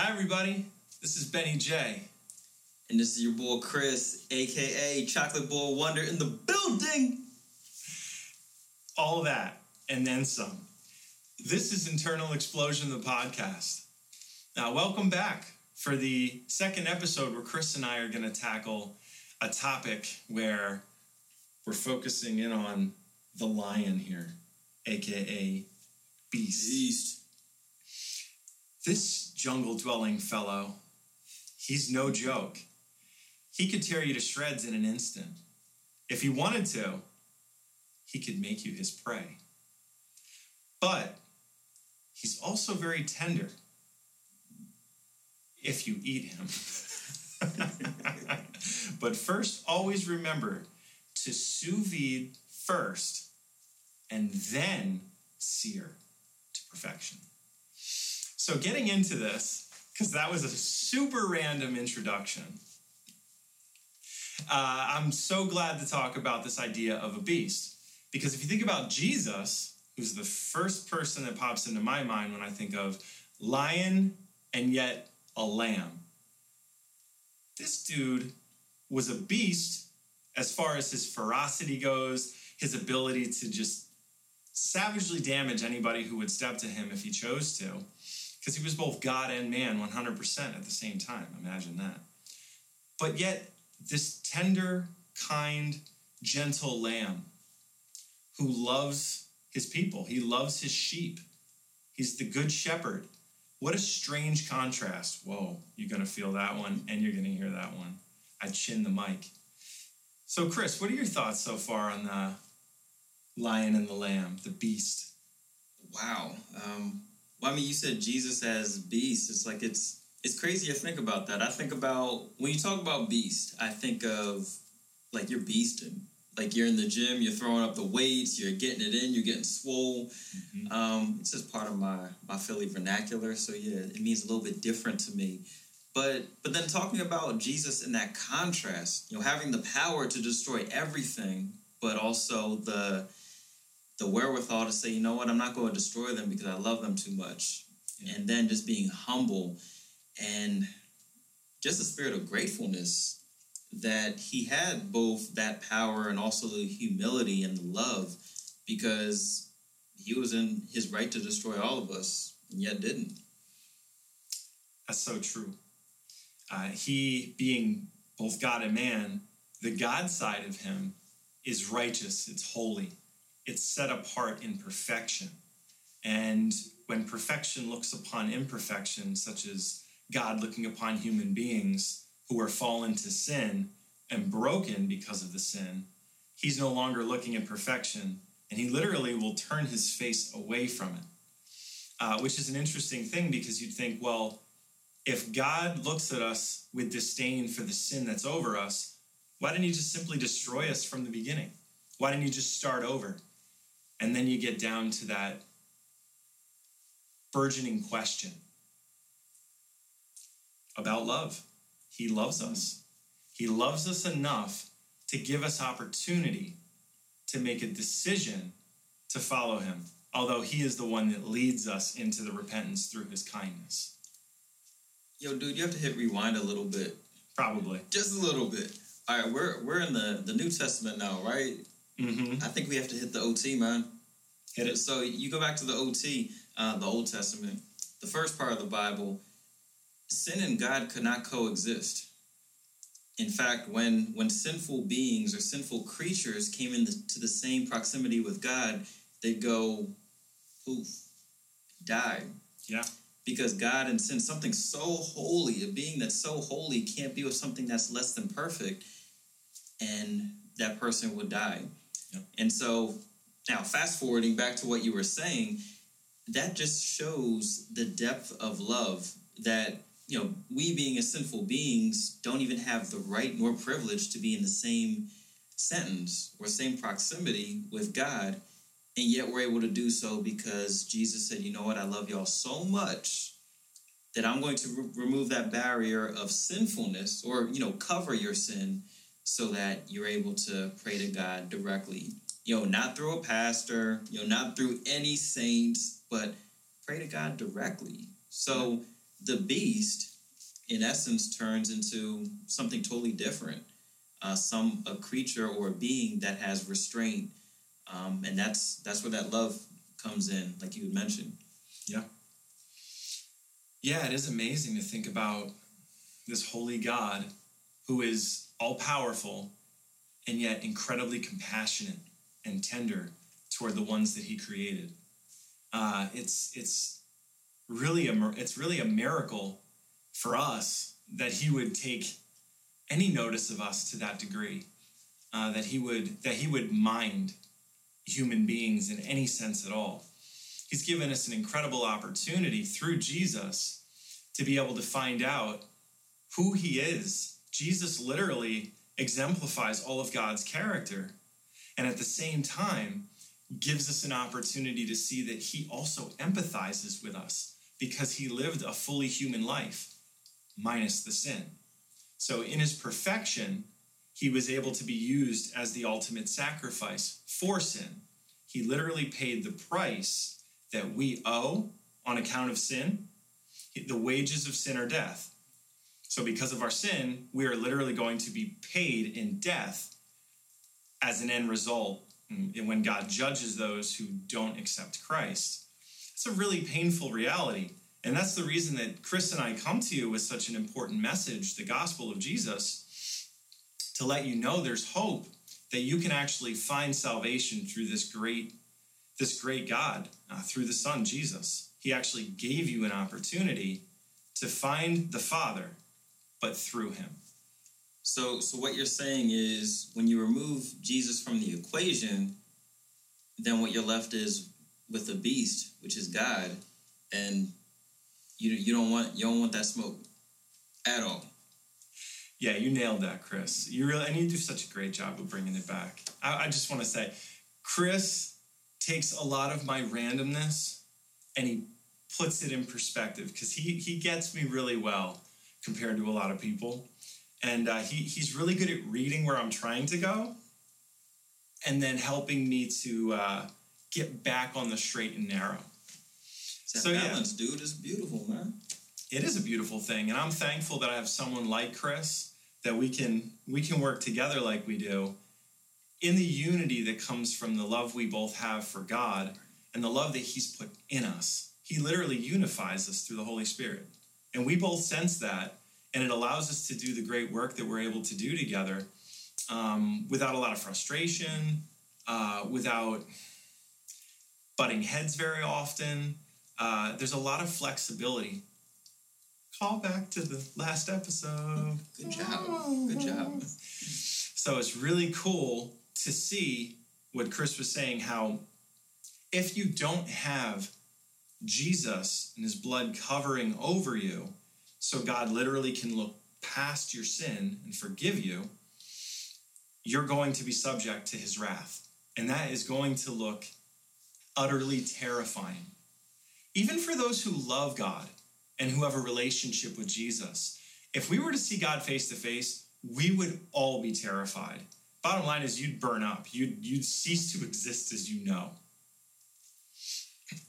Hi, everybody. This is Benny Jay. And this is your boy Chris, aka Chocolate Boy Wonder, in the building. All that and then some. This is Internal Explosion, the podcast. Now, welcome back for the second episode where Chris and I are going to tackle a topic where we're focusing in on the lion here, aka Beast. Beast. This jungle dwelling fellow, he's no joke. He could tear you to shreds in an instant. If he wanted to, he could make you his prey. But he's also very tender if you eat him. but first, always remember to sous vide first and then sear to perfection. So, getting into this, because that was a super random introduction, uh, I'm so glad to talk about this idea of a beast. Because if you think about Jesus, who's the first person that pops into my mind when I think of lion and yet a lamb, this dude was a beast as far as his ferocity goes, his ability to just savagely damage anybody who would step to him if he chose to, because he was both God and man 100% at the same time. Imagine that. But yet, this tender, kind, gentle lamb who loves his people, he loves his sheep, he's the good shepherd. What a strange contrast. Whoa, you're going to feel that one and you're going to hear that one. I chin the mic. So, Chris, what are your thoughts so far on the lion and the lamb, the beast? Wow. Um, well, I mean, you said Jesus as beast. It's like it's it's crazy to think about that. I think about when you talk about beast, I think of like you're beasting. Like you're in the gym, you're throwing up the weights, you're getting it in, you're getting swole. Mm-hmm. Um, it's just part of my my Philly vernacular. So yeah, it means a little bit different to me. But but then talking about Jesus in that contrast, you know, having the power to destroy everything, but also the the wherewithal to say, you know what, I'm not going to destroy them because I love them too much. Yeah. And then just being humble and just a spirit of gratefulness that he had both that power and also the humility and the love because he was in his right to destroy all of us and yet didn't. That's so true. Uh, he, being both God and man, the God side of him is righteous, it's holy, it's set apart in perfection. And when perfection looks upon imperfection, such as God looking upon human beings who are fallen to sin and broken because of the sin, he's no longer looking at perfection and he literally will turn his face away from it. Uh, which is an interesting thing because you'd think, well, if God looks at us with disdain for the sin that's over us, why didn't he just simply destroy us from the beginning? Why didn't he just start over? And then you get down to that burgeoning question about love. He loves us. He loves us enough to give us opportunity to make a decision to follow him, although he is the one that leads us into the repentance through his kindness. Yo, dude, you have to hit rewind a little bit. Probably. Just a little bit. All right, we're we're in the, the New Testament now, right? Mm-hmm. I think we have to hit the OT, man. Hit it. So you go back to the OT, uh, the Old Testament, the first part of the Bible, sin and God could not coexist. In fact, when when sinful beings or sinful creatures came into the same proximity with God, they'd go poof, die. Yeah. Because God and sin, something so holy, a being that's so holy can't be with something that's less than perfect, and that person would die. And so now fast forwarding back to what you were saying, that just shows the depth of love that you know, we being as sinful beings don't even have the right nor privilege to be in the same sentence or same proximity with God. And yet we're able to do so because Jesus said, you know what, I love y'all so much that I'm going to re- remove that barrier of sinfulness or, you know, cover your sin so that you're able to pray to God directly. You know, not through a pastor, you know, not through any saints, but pray to God directly. So, the beast, in essence, turns into something totally different. Uh, some a creature or a being that has restraint, um, and that's that's where that love comes in, like you had mentioned. Yeah. Yeah, it is amazing to think about this holy God who is all powerful and yet incredibly compassionate and tender toward the ones that he created. Uh, it's it's really a it's really a miracle for us that he would take any notice of us to that degree, uh, that he would that he would mind human beings in any sense at all. He's given us an incredible opportunity through Jesus to be able to find out who he is. Jesus literally exemplifies all of God's character. And at the same time, gives us an opportunity to see that he also empathizes with us because he lived a fully human life minus the sin. So, in his perfection, he was able to be used as the ultimate sacrifice for sin. He literally paid the price that we owe on account of sin. The wages of sin are death. So, because of our sin, we are literally going to be paid in death as an end result when God judges those who don't accept Christ. It's a really painful reality. And that's the reason that Chris and I come to you with such an important message, the gospel of Jesus, to let you know there's hope that you can actually find salvation through this great this great God, uh, through the Son Jesus. He actually gave you an opportunity to find the Father, but through him. So, so what you're saying is when you remove Jesus from the equation, then what you're left is with the beast, which is God, and you you don't want you don't want that smoke at all. Yeah, you nailed that, Chris. You really and you do such a great job of bringing it back. I, I just want to say, Chris takes a lot of my randomness and he puts it in perspective because he he gets me really well compared to a lot of people, and uh, he he's really good at reading where I'm trying to go, and then helping me to uh, get back on the straight and narrow. That so balance, yeah, dude, is beautiful, man. It is a beautiful thing, and I'm thankful that I have someone like Chris that we can we can work together like we do in the unity that comes from the love we both have for God and the love that He's put in us. He literally unifies us through the Holy Spirit. And we both sense that, and it allows us to do the great work that we're able to do together um, without a lot of frustration, uh, without butting heads very often. Uh, there's a lot of flexibility. Call back to the last episode. Good job. Good job. So it's really cool to see what Chris was saying how if you don't have Jesus and his blood covering over you, so God literally can look past your sin and forgive you, you're going to be subject to his wrath. And that is going to look utterly terrifying. Even for those who love God and who have a relationship with Jesus, if we were to see God face to face, we would all be terrified bottom line is you'd burn up. You'd you'd cease to exist as you know.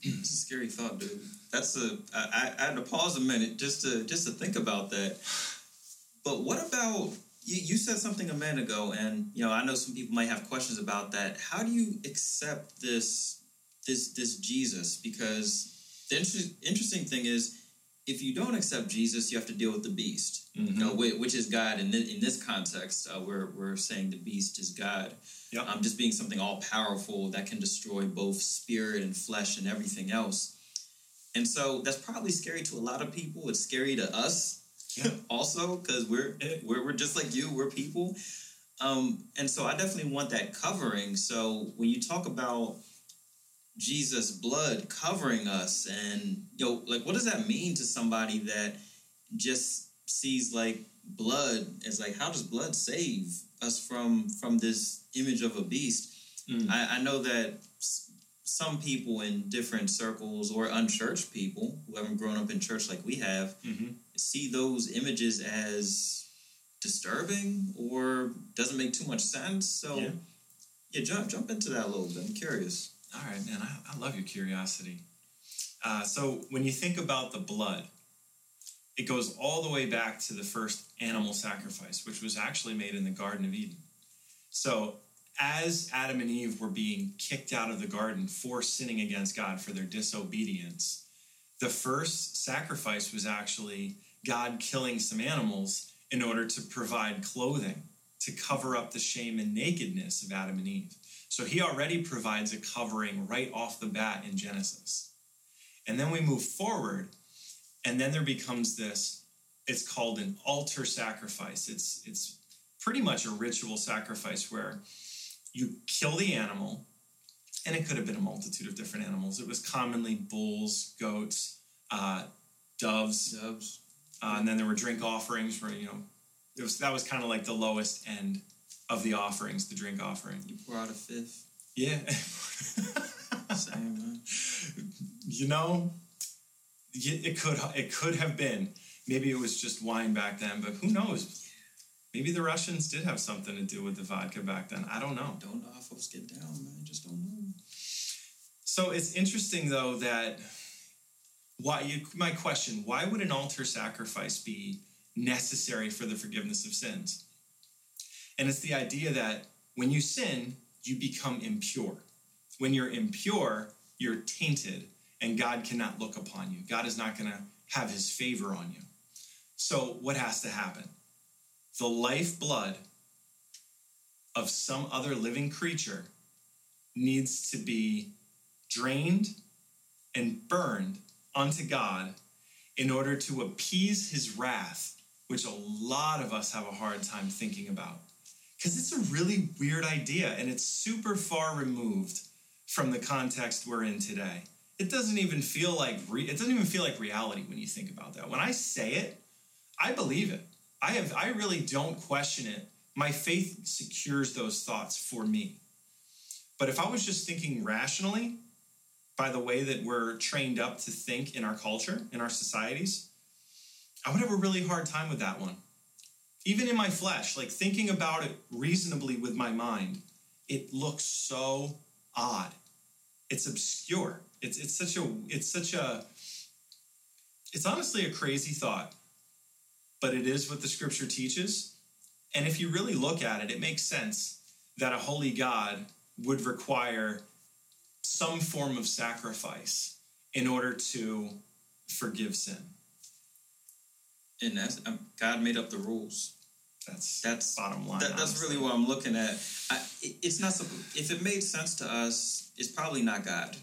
It's a scary thought, dude. That's a. I, I had to pause a minute just to just to think about that. But what about you? You said something a minute ago, and you know I know some people might have questions about that. How do you accept this this this Jesus? Because the inter- interesting thing is if you don't accept Jesus, you have to deal with the beast, mm-hmm. you know, which is God. And in this context, uh, we're, we're saying the beast is God. Yep. Um, just being something all powerful that can destroy both spirit and flesh and everything else. And so that's probably scary to a lot of people. It's scary to us yeah. also because we're, we're we're just like you. We're people. Um, and so I definitely want that covering. So when you talk about Jesus' blood covering us. And, you know, like, what does that mean to somebody that just sees like blood as like, how does blood save us from from this image of a beast? Mm. I, I know that some people in different circles or unchurched people who haven't grown up in church like we have mm-hmm. see those images as disturbing or doesn't make too much sense. So, yeah, yeah jump jump into that a little bit. I'm curious. All right, man. I, I love your curiosity. Uh, so when you think about the blood, it goes all the way back to the first animal sacrifice, which was actually made in the Garden of Eden. So, as Adam and Eve were being kicked out of the garden for sinning against God for their disobedience, the first sacrifice was actually God killing some animals in order to provide clothing to cover up the shame and nakedness of Adam and Eve. So he already provides a covering right off the bat in Genesis. And then we move forward, and then there becomes this it's called an altar sacrifice. It's it's pretty much a ritual sacrifice where you kill the animal, and it could have been a multitude of different animals. It was commonly bulls, goats, uh, doves, Doves. uh, and then there were drink offerings where you know it was that was kind of like the lowest end of the offerings, the drink offering. You pour out a fifth. Yeah, Same, man. you know, it could it could have been maybe it was just wine back then, but who knows? Maybe the Russians did have something to do with the vodka back then. I don't know. Don't know how folks get down, man. I just don't know. So it's interesting though that why you, my question, why would an altar sacrifice be necessary for the forgiveness of sins? And it's the idea that when you sin, you become impure. When you're impure, you're tainted and God cannot look upon you. God is not going to have his favor on you. So what has to happen? The lifeblood of some other living creature needs to be drained and burned unto God in order to appease his wrath, which a lot of us have a hard time thinking about. Because it's a really weird idea and it's super far removed from the context we're in today. It doesn't even feel like re- it doesn't even feel like reality when you think about that. When I say it, I believe it. I have I really don't question it. My faith secures those thoughts for me. But if I was just thinking rationally, by the way that we're trained up to think in our culture, in our societies, I would have a really hard time with that one. Even in my flesh, like thinking about it reasonably with my mind, it looks so odd. It's obscure. It's it's such a it's such a it's honestly a crazy thought, but it is what the scripture teaches. And if you really look at it, it makes sense that a holy God would require some form of sacrifice in order to forgive sin. And that's um, God made up the rules. That's That's bottom line. That, that's really what I'm looking at. I, it, it's not. If it made sense to us, it's probably not God.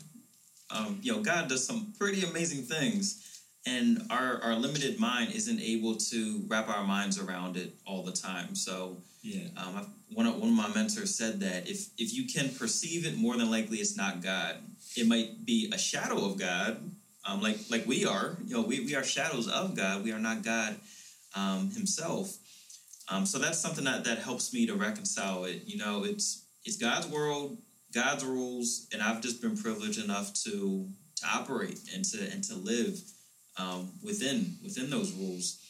Um, you know, God does some pretty amazing things, and our our limited mind isn't able to wrap our minds around it all the time. So, yeah. um, I've, one of one of my mentors said that if if you can perceive it, more than likely it's not God. It might be a shadow of God, um, like like we are. You know, we, we are shadows of God. We are not God um, Himself. Um, so that's something that, that helps me to reconcile it. You know, it's it's God's world, God's rules, and I've just been privileged enough to to operate and to and to live um, within within those rules.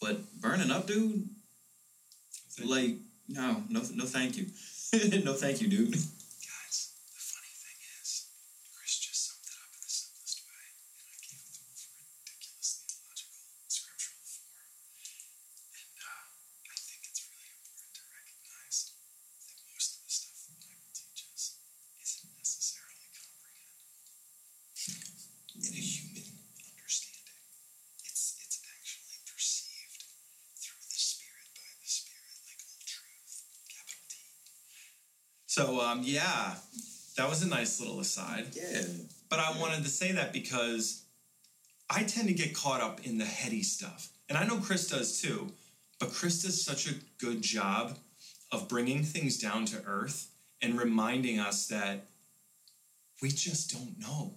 But burning up, dude, like no, no, no, thank you, no, thank you, dude. Guys, the funny thing is, Chris just summed it up in the simplest way, and I gave him the most ridiculous theological, scriptural form. And uh, I think it's really important to recognize that most of the stuff the Bible teaches isn't necessarily comprehensible in a human understanding. It's it's actually perceived through the Spirit by the Spirit, like all truth, capital T. So um, yeah, that was a nice little aside. Yeah, But I wanted to say that because I tend to get caught up in the heady stuff. And I know Chris does too. But Chris does such a good job of bringing things down to earth and reminding us that we just don't know.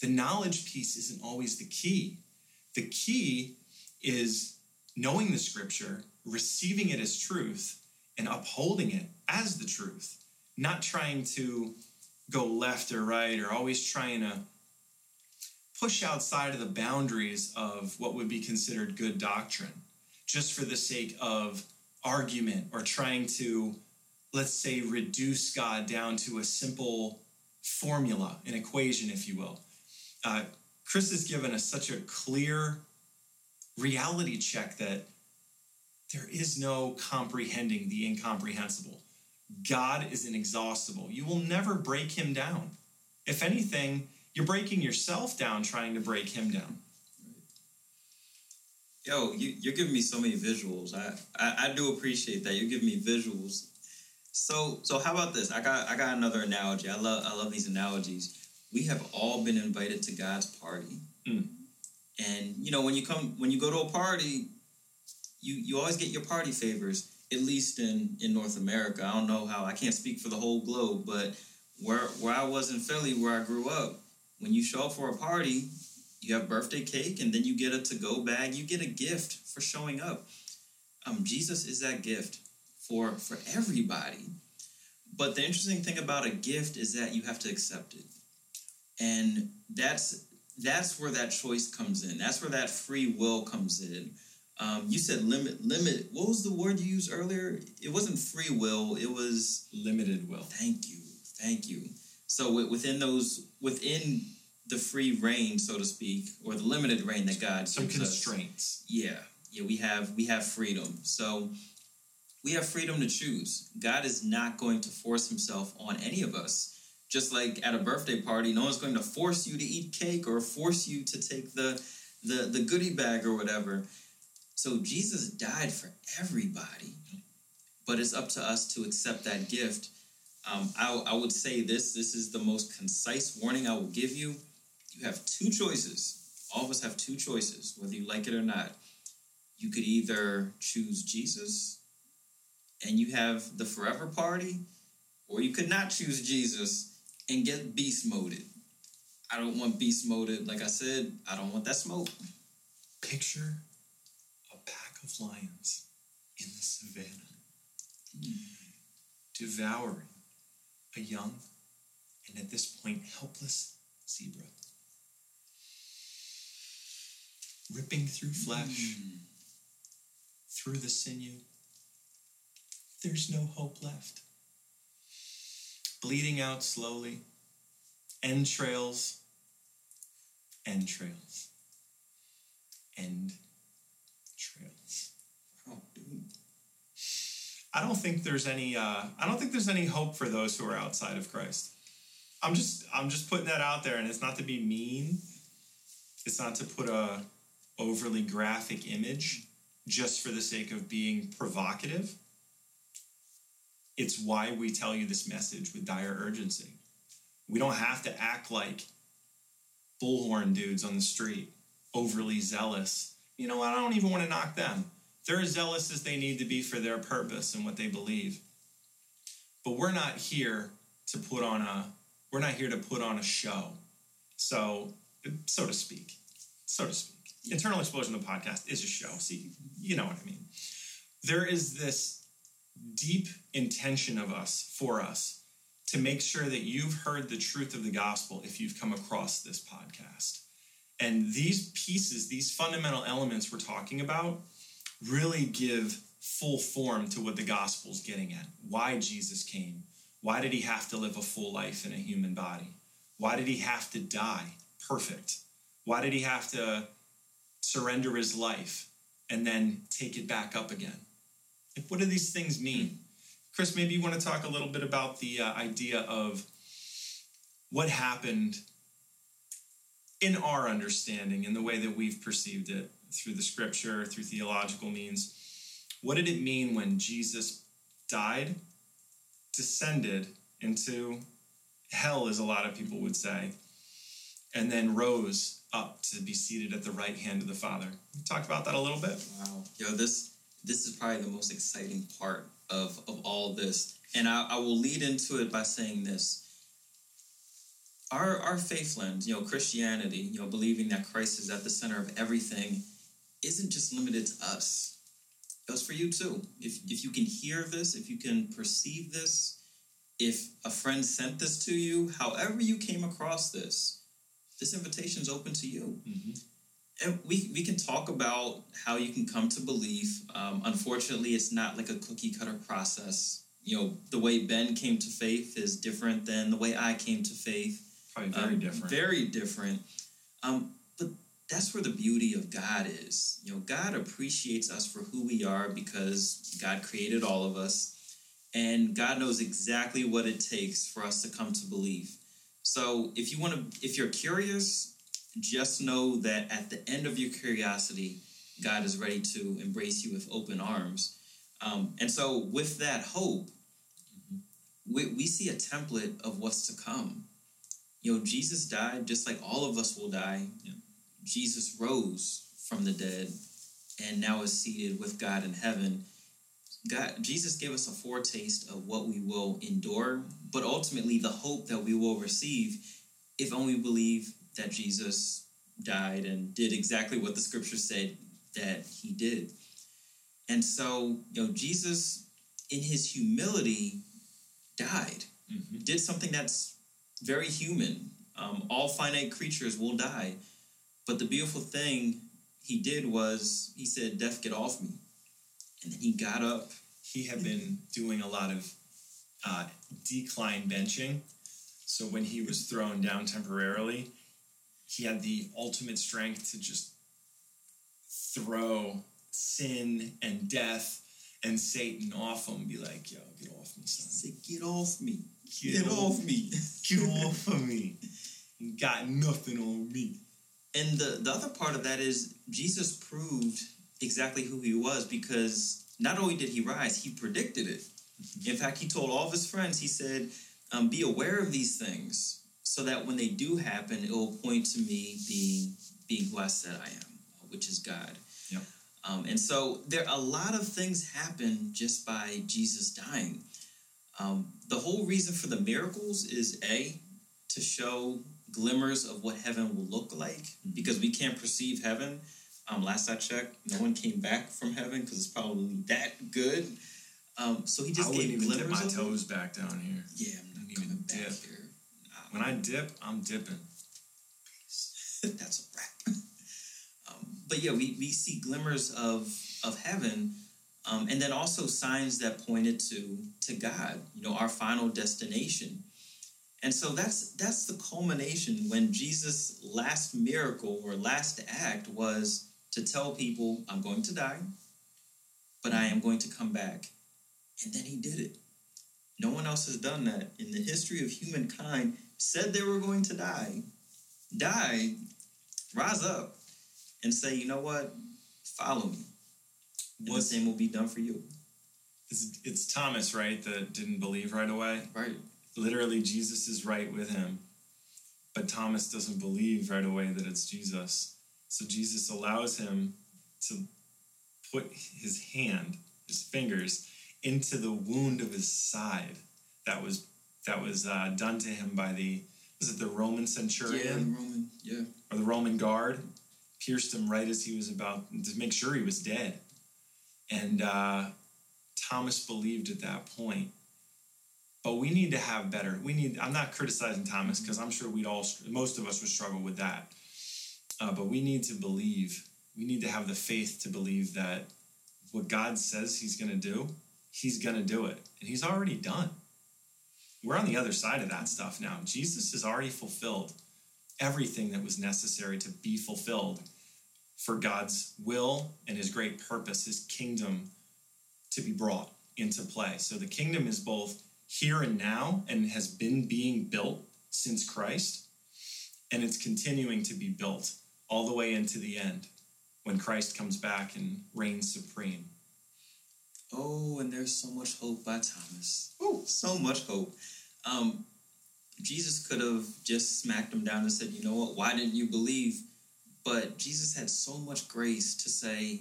The knowledge piece isn't always the key. The key is knowing the scripture, receiving it as truth, and upholding it as the truth, not trying to go left or right or always trying to push outside of the boundaries of what would be considered good doctrine just for the sake of argument or trying to let's say reduce god down to a simple formula an equation if you will uh, chris has given us such a clear reality check that there is no comprehending the incomprehensible. God is inexhaustible. You will never break him down. If anything, you're breaking yourself down trying to break him down. Yo, you, you're giving me so many visuals. I, I, I do appreciate that. You're giving me visuals. So so how about this? I got I got another analogy. I love I love these analogies. We have all been invited to God's party. Mm. And you know, when you come when you go to a party, you you always get your party favors, at least in in North America. I don't know how I can't speak for the whole globe, but where where I was in Philly, where I grew up, when you show up for a party, you have birthday cake and then you get a to-go bag, you get a gift for showing up. Um, Jesus is that gift for for everybody. But the interesting thing about a gift is that you have to accept it. And that's that's where that choice comes in. That's where that free will comes in. Um, you said limit limit. What was the word you used earlier? It wasn't free will. It was limited will. Thank you, thank you. So within those within the free reign, so to speak, or the limited reign that God some constraints. Us, yeah, yeah, we have we have freedom. So we have freedom to choose. God is not going to force Himself on any of us. Just like at a birthday party, no one's going to force you to eat cake or force you to take the the, the goodie bag or whatever. So Jesus died for everybody, but it's up to us to accept that gift. Um, I, I would say this this is the most concise warning I will give you. You have two choices. All of us have two choices, whether you like it or not. You could either choose Jesus and you have the forever party, or you could not choose Jesus and get beast moded. I don't want beast moded. Like I said, I don't want that smoke. Picture of lions in the savannah, mm. devouring a young and at this point helpless zebra. Ripping through flesh, mm. through the sinew. There's no hope left bleeding out slowly, entrails, entrails, end trails. Oh, dude. I don't think there's any. Uh, I don't think there's any hope for those who are outside of Christ. I'm just. I'm just putting that out there, and it's not to be mean. It's not to put a overly graphic image just for the sake of being provocative. It's why we tell you this message with dire urgency. We don't have to act like bullhorn dudes on the street, overly zealous. You know what? I don't even want to knock them. They're as zealous as they need to be for their purpose and what they believe. But we're not here to put on a we're not here to put on a show. So, so to speak. So to speak. Internal Explosion the podcast is a show. See, you know what I mean. There is this deep intention of us for us to make sure that you've heard the truth of the gospel if you've come across this podcast. And these pieces, these fundamental elements we're talking about, really give full form to what the gospel's getting at. Why Jesus came. Why did he have to live a full life in a human body? Why did he have to die perfect? Why did he have to surrender his life and then take it back up again? Like, what do these things mean? Chris, maybe you want to talk a little bit about the uh, idea of what happened in our understanding, in the way that we've perceived it through the scripture, through theological means. What did it mean when Jesus died, descended into hell, as a lot of people would say, and then rose up to be seated at the right hand of the Father? Talk about that a little bit. Wow. Yo, this this is probably the most exciting part of, of all this. And I, I will lead into it by saying this. Our, our faith lens, you know, Christianity, you know, believing that Christ is at the center of everything, isn't just limited to us. It was for you too. If, if you can hear this, if you can perceive this, if a friend sent this to you, however you came across this, this invitation is open to you. Mm-hmm and we, we can talk about how you can come to belief. Um, unfortunately, it's not like a cookie cutter process. You know, the way Ben came to faith is different than the way I came to faith. Probably very um, different. Very different. Um, that's where the beauty of God is. You know, God appreciates us for who we are because God created all of us. And God knows exactly what it takes for us to come to believe. So if you want to, if you're curious, just know that at the end of your curiosity, God is ready to embrace you with open arms. Um, and so, with that hope, mm-hmm. we, we see a template of what's to come. You know, Jesus died just like all of us will die. Yeah. Jesus rose from the dead and now is seated with God in heaven. God, Jesus gave us a foretaste of what we will endure, but ultimately the hope that we will receive if only we believe that Jesus died and did exactly what the scripture said that he did. And so, you know, Jesus, in his humility, died, mm-hmm. did something that's very human. Um, all finite creatures will die. But the beautiful thing he did was he said, Death, get off me. And then he got up. He had been doing a lot of uh, decline benching. So when he was thrown down temporarily, he had the ultimate strength to just throw sin and death and Satan off him. Be like, yo, get off me, son. Say, get off me. Get, get off, off me. Get off of me. You got nothing on me. And the, the other part of that is Jesus proved exactly who he was because not only did he rise, he predicted it. In fact, he told all of his friends, he said, um, Be aware of these things so that when they do happen, it will point to me being, being who I said I am, which is God. Yep. Um, and so there are a lot of things happen just by Jesus dying. Um, the whole reason for the miracles is A, to show glimmers of what heaven will look like because we can't perceive heaven. Um, last I checked, no one came back from heaven because it's probably that good. Um, so he just I gave even dip my toes back down here. Yeah, I'm not even dip. Here. When I dip, I'm dipping. That's a wrap. Um, but yeah, we, we see glimmers of of heaven, um, and then also signs that pointed to to God. You know, our final destination. And so that's that's the culmination when Jesus' last miracle or last act was to tell people, I'm going to die, but I am going to come back. And then he did it. No one else has done that in the history of humankind. Said they were going to die, die, rise up, and say, you know what? Follow me. And the same will be done for you. It's, it's Thomas, right, that didn't believe right away? Right literally Jesus is right with him, but Thomas doesn't believe right away that it's Jesus. So Jesus allows him to put his hand, his fingers, into the wound of his side that was that was uh, done to him by the was it the Roman centurion? Yeah, the Roman, yeah, or the Roman guard pierced him right as he was about to make sure he was dead, and uh, Thomas believed at that point but we need to have better. We need. I'm not criticizing Thomas because I'm sure we'd all, most of us would struggle with that. Uh, but we need to believe. We need to have the faith to believe that what God says He's going to do, He's going to do it, and He's already done. We're on the other side of that stuff now. Jesus has already fulfilled everything that was necessary to be fulfilled for God's will and His great purpose, His kingdom to be brought into play. So the kingdom is both here and now and has been being built since Christ. And it's continuing to be built all the way into the end when Christ comes back and reigns supreme. Oh, and there's so much hope by Thomas. Oh, so much hope. Um, Jesus could have just smacked him down and said, you know what, why didn't you believe? But Jesus had so much grace to say,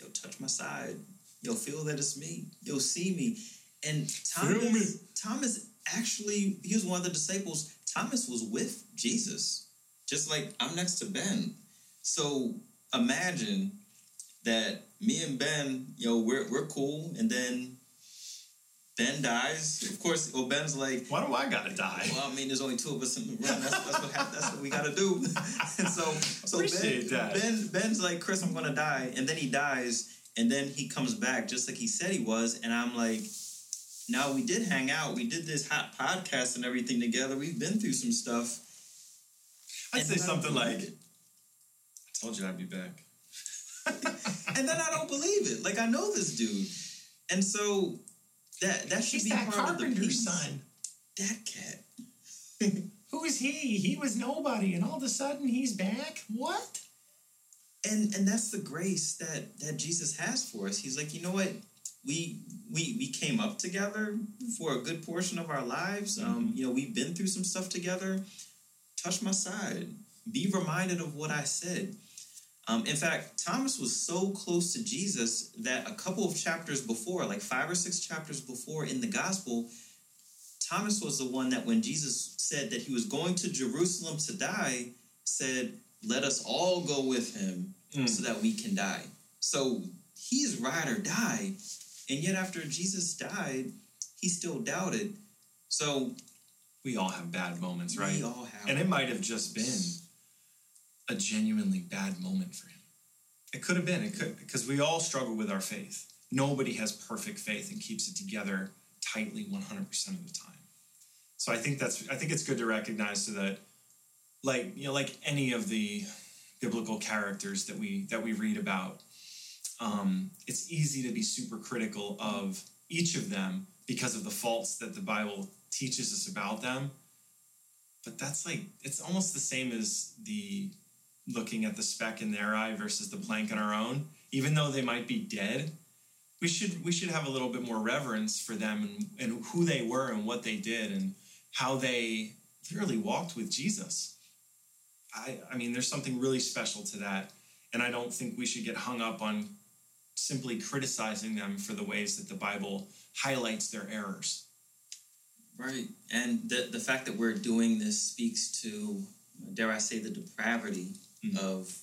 yo, touch my side. Yo, feel that it's me. Yo, see me. And Thomas, Thomas actually, he was one of the disciples. Thomas was with Jesus, just like I'm next to Ben. So imagine that me and Ben, you know, we're we're cool, and then Ben dies. Of course, well, Ben's like, "Why do I gotta die?" Well, I mean, there's only two of us in the room. That's, that's what that's what we gotta do. and so, so ben, that. Ben Ben's like, "Chris, I'm gonna die," and then he dies, and then he comes back just like he said he was, and I'm like, now we did hang out. We did this hot podcast and everything together. We've been through some stuff. I'd say something like, it. I Told you I'd be back. and then I don't believe it. Like I know this dude, and so that that should He's be that part of the peace. son. That cat. Who is he? He was nobody, and all of a sudden he's back. What? and and that's the grace that that Jesus has for us. He's like, you know what? We we we came up together for a good portion of our lives. Um, you know, we've been through some stuff together. Touch my side. Be reminded of what I said. Um, in fact, Thomas was so close to Jesus that a couple of chapters before, like five or six chapters before in the gospel, Thomas was the one that when Jesus said that he was going to Jerusalem to die, said, Let us all go with him Mm. so that we can die. So he's ride or die. And yet, after Jesus died, he still doubted. So We all have bad moments, right? we all have. And it might have just been a genuinely bad moment for him. It could have been. It could because we all struggle with our faith. Nobody has perfect faith and keeps it together tightly 100% of the time. So I think that's I think it's good to recognize so that like you know like any of the biblical characters that we that we read about um, it's easy to be super critical of each of them because of the faults that the Bible teaches us about them. But that's like it's almost the same as the looking at the speck in their eye versus the plank in our own. Even though they might be dead we should we should have a little bit more reverence for them and, and who they were and what they did and how they literally walked with jesus. I i mean there's something really special to that and i don't think we should get hung up on simply criticizing them for the ways that the bible highlights their errors Right. And the the fact that we're doing this speaks to, dare I say, the depravity Mhm. of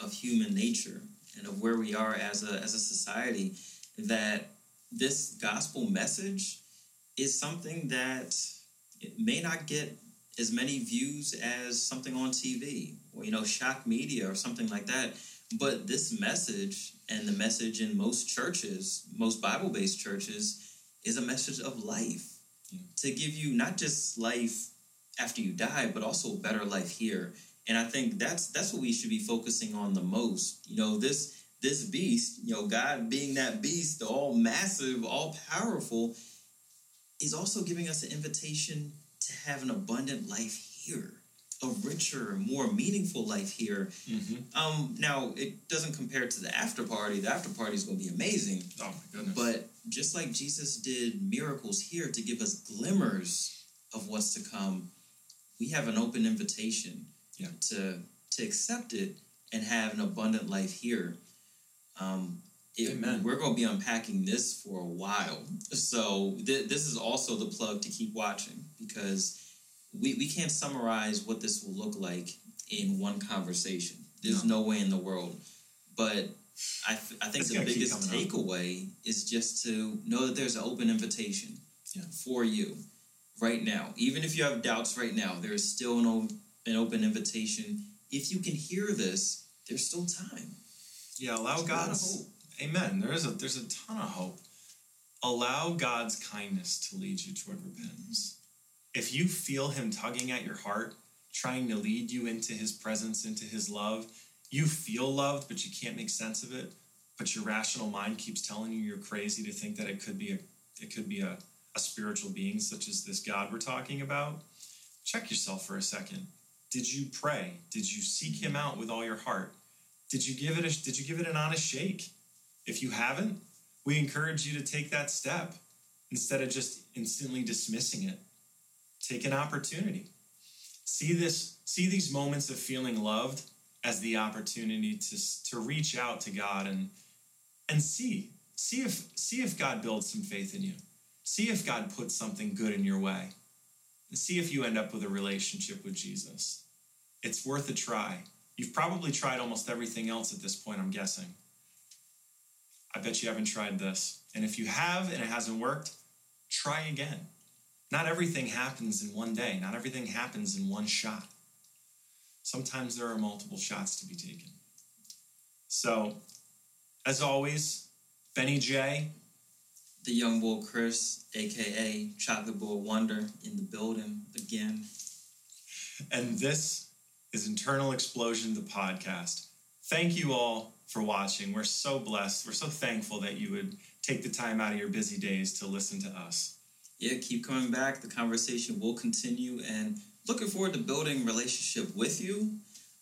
of human nature and of where we are as a as a society. That this gospel message is something that it may not get as many views as something on TV or you know shock media or something like that. But this message and the message in most churches, most Bible based churches, is a message of life to give you not just life after you die, but also better life here. And I think that's that's what we should be focusing on the most. You know, this this beast, you know, God being that beast, all massive, all powerful, is also giving us an invitation to have an abundant life here, a richer, more meaningful life here. mm-hmm. Um, now it doesn't compare to the after party. The after party is going to be amazing. oh my goodness But just like Jesus did miracles here to give us glimmers of what's to come, we have an open invitation Yeah. to to accept it and have an abundant life here. Um, it- Amen. We're going to be unpacking this for a while, so th- this is also the plug to keep watching because we, we can't summarize what this will look like in one conversation. There's no, way in the world, but I, I think It's the biggest coming up. takeaway is just to know that there's an open invitation Yeah. for you right now. Even if you have doubts right now, there is still an, o- an open invitation. If you can hear this, there's still time. Yeah, allow There's a lot of God's hope. Amen. There is a there's a ton of hope. Allow God's kindness to lead you toward repentance. If you feel him tugging at your heart, trying to lead you into his presence, into his love, you feel loved, but you can't make sense of it, but your rational mind keeps telling you you're crazy to think that it could be a it could be a, a spiritual being such as this God we're talking about. Check yourself for a second. Did you pray? Did you seek him out with all your heart? Did you give it a did you give it an honest shake? If you haven't, we encourage you to take that step instead of just instantly dismissing it. Take an opportunity. See this see these moments of feeling loved as the opportunity to to reach out to God and and see see if see if God builds some faith in you. See if God puts something good in your way. And see if you end up with a relationship with Jesus. It's worth a try. You've probably tried almost everything else at this point, I'm guessing. I bet you haven't tried this. And if you have and it hasn't worked, try again. Not everything happens in one day, not everything happens in one shot. Sometimes there are multiple shots to be taken. So, as always, Benny Jay, The young boy Chris, aka Chocolate Boy Wonder, in the building again. and this is Internal Explosion, the podcast. thank you all for watching. We're so blessed. We're so thankful that you would take the time out of your busy days to listen to us. Yeah, keep coming back. The conversation will continue, and looking forward to building relationship with you.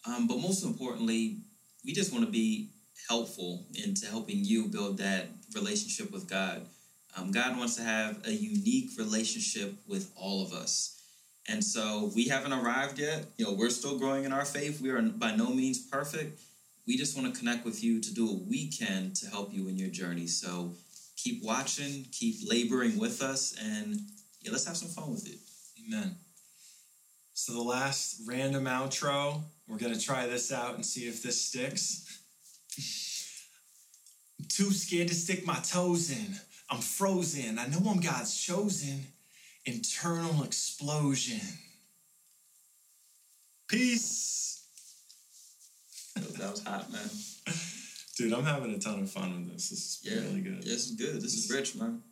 Um, but most importantly, we just want to be helpful into helping you build that relationship with God. Um, God wants to have a unique relationship with all of us. And so we haven't arrived yet. You know, we're still growing in our faith. We are by no means perfect. We just want to connect with you to do what we can to help you in your journey. So keep watching, keep laboring with us, and yeah, let's have some fun with it. Amen. So the last random outro, we're gonna try this out and see if this sticks. I'm too scared to stick my toes in. I'm frozen. I know I'm God's chosen. Internal explosion. Peace. That was hot, man. Dude, I'm having a ton of fun with this. This is Yeah, really good. Yeah, this is good. This is rich, man.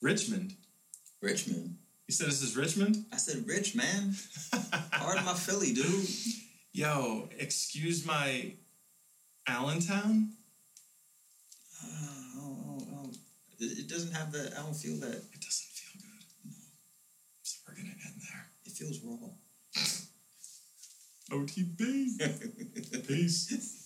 Richmond. Richmond. You said this is Richmond? I said rich, man. Hard my Philly, dude. Yo, excuse my Allentown? Uh, oh, oh, oh. It it doesn't have that. I don't feel that. It doesn't feel good. No. So we're gonna end there. It feels raw. OTB. Peace.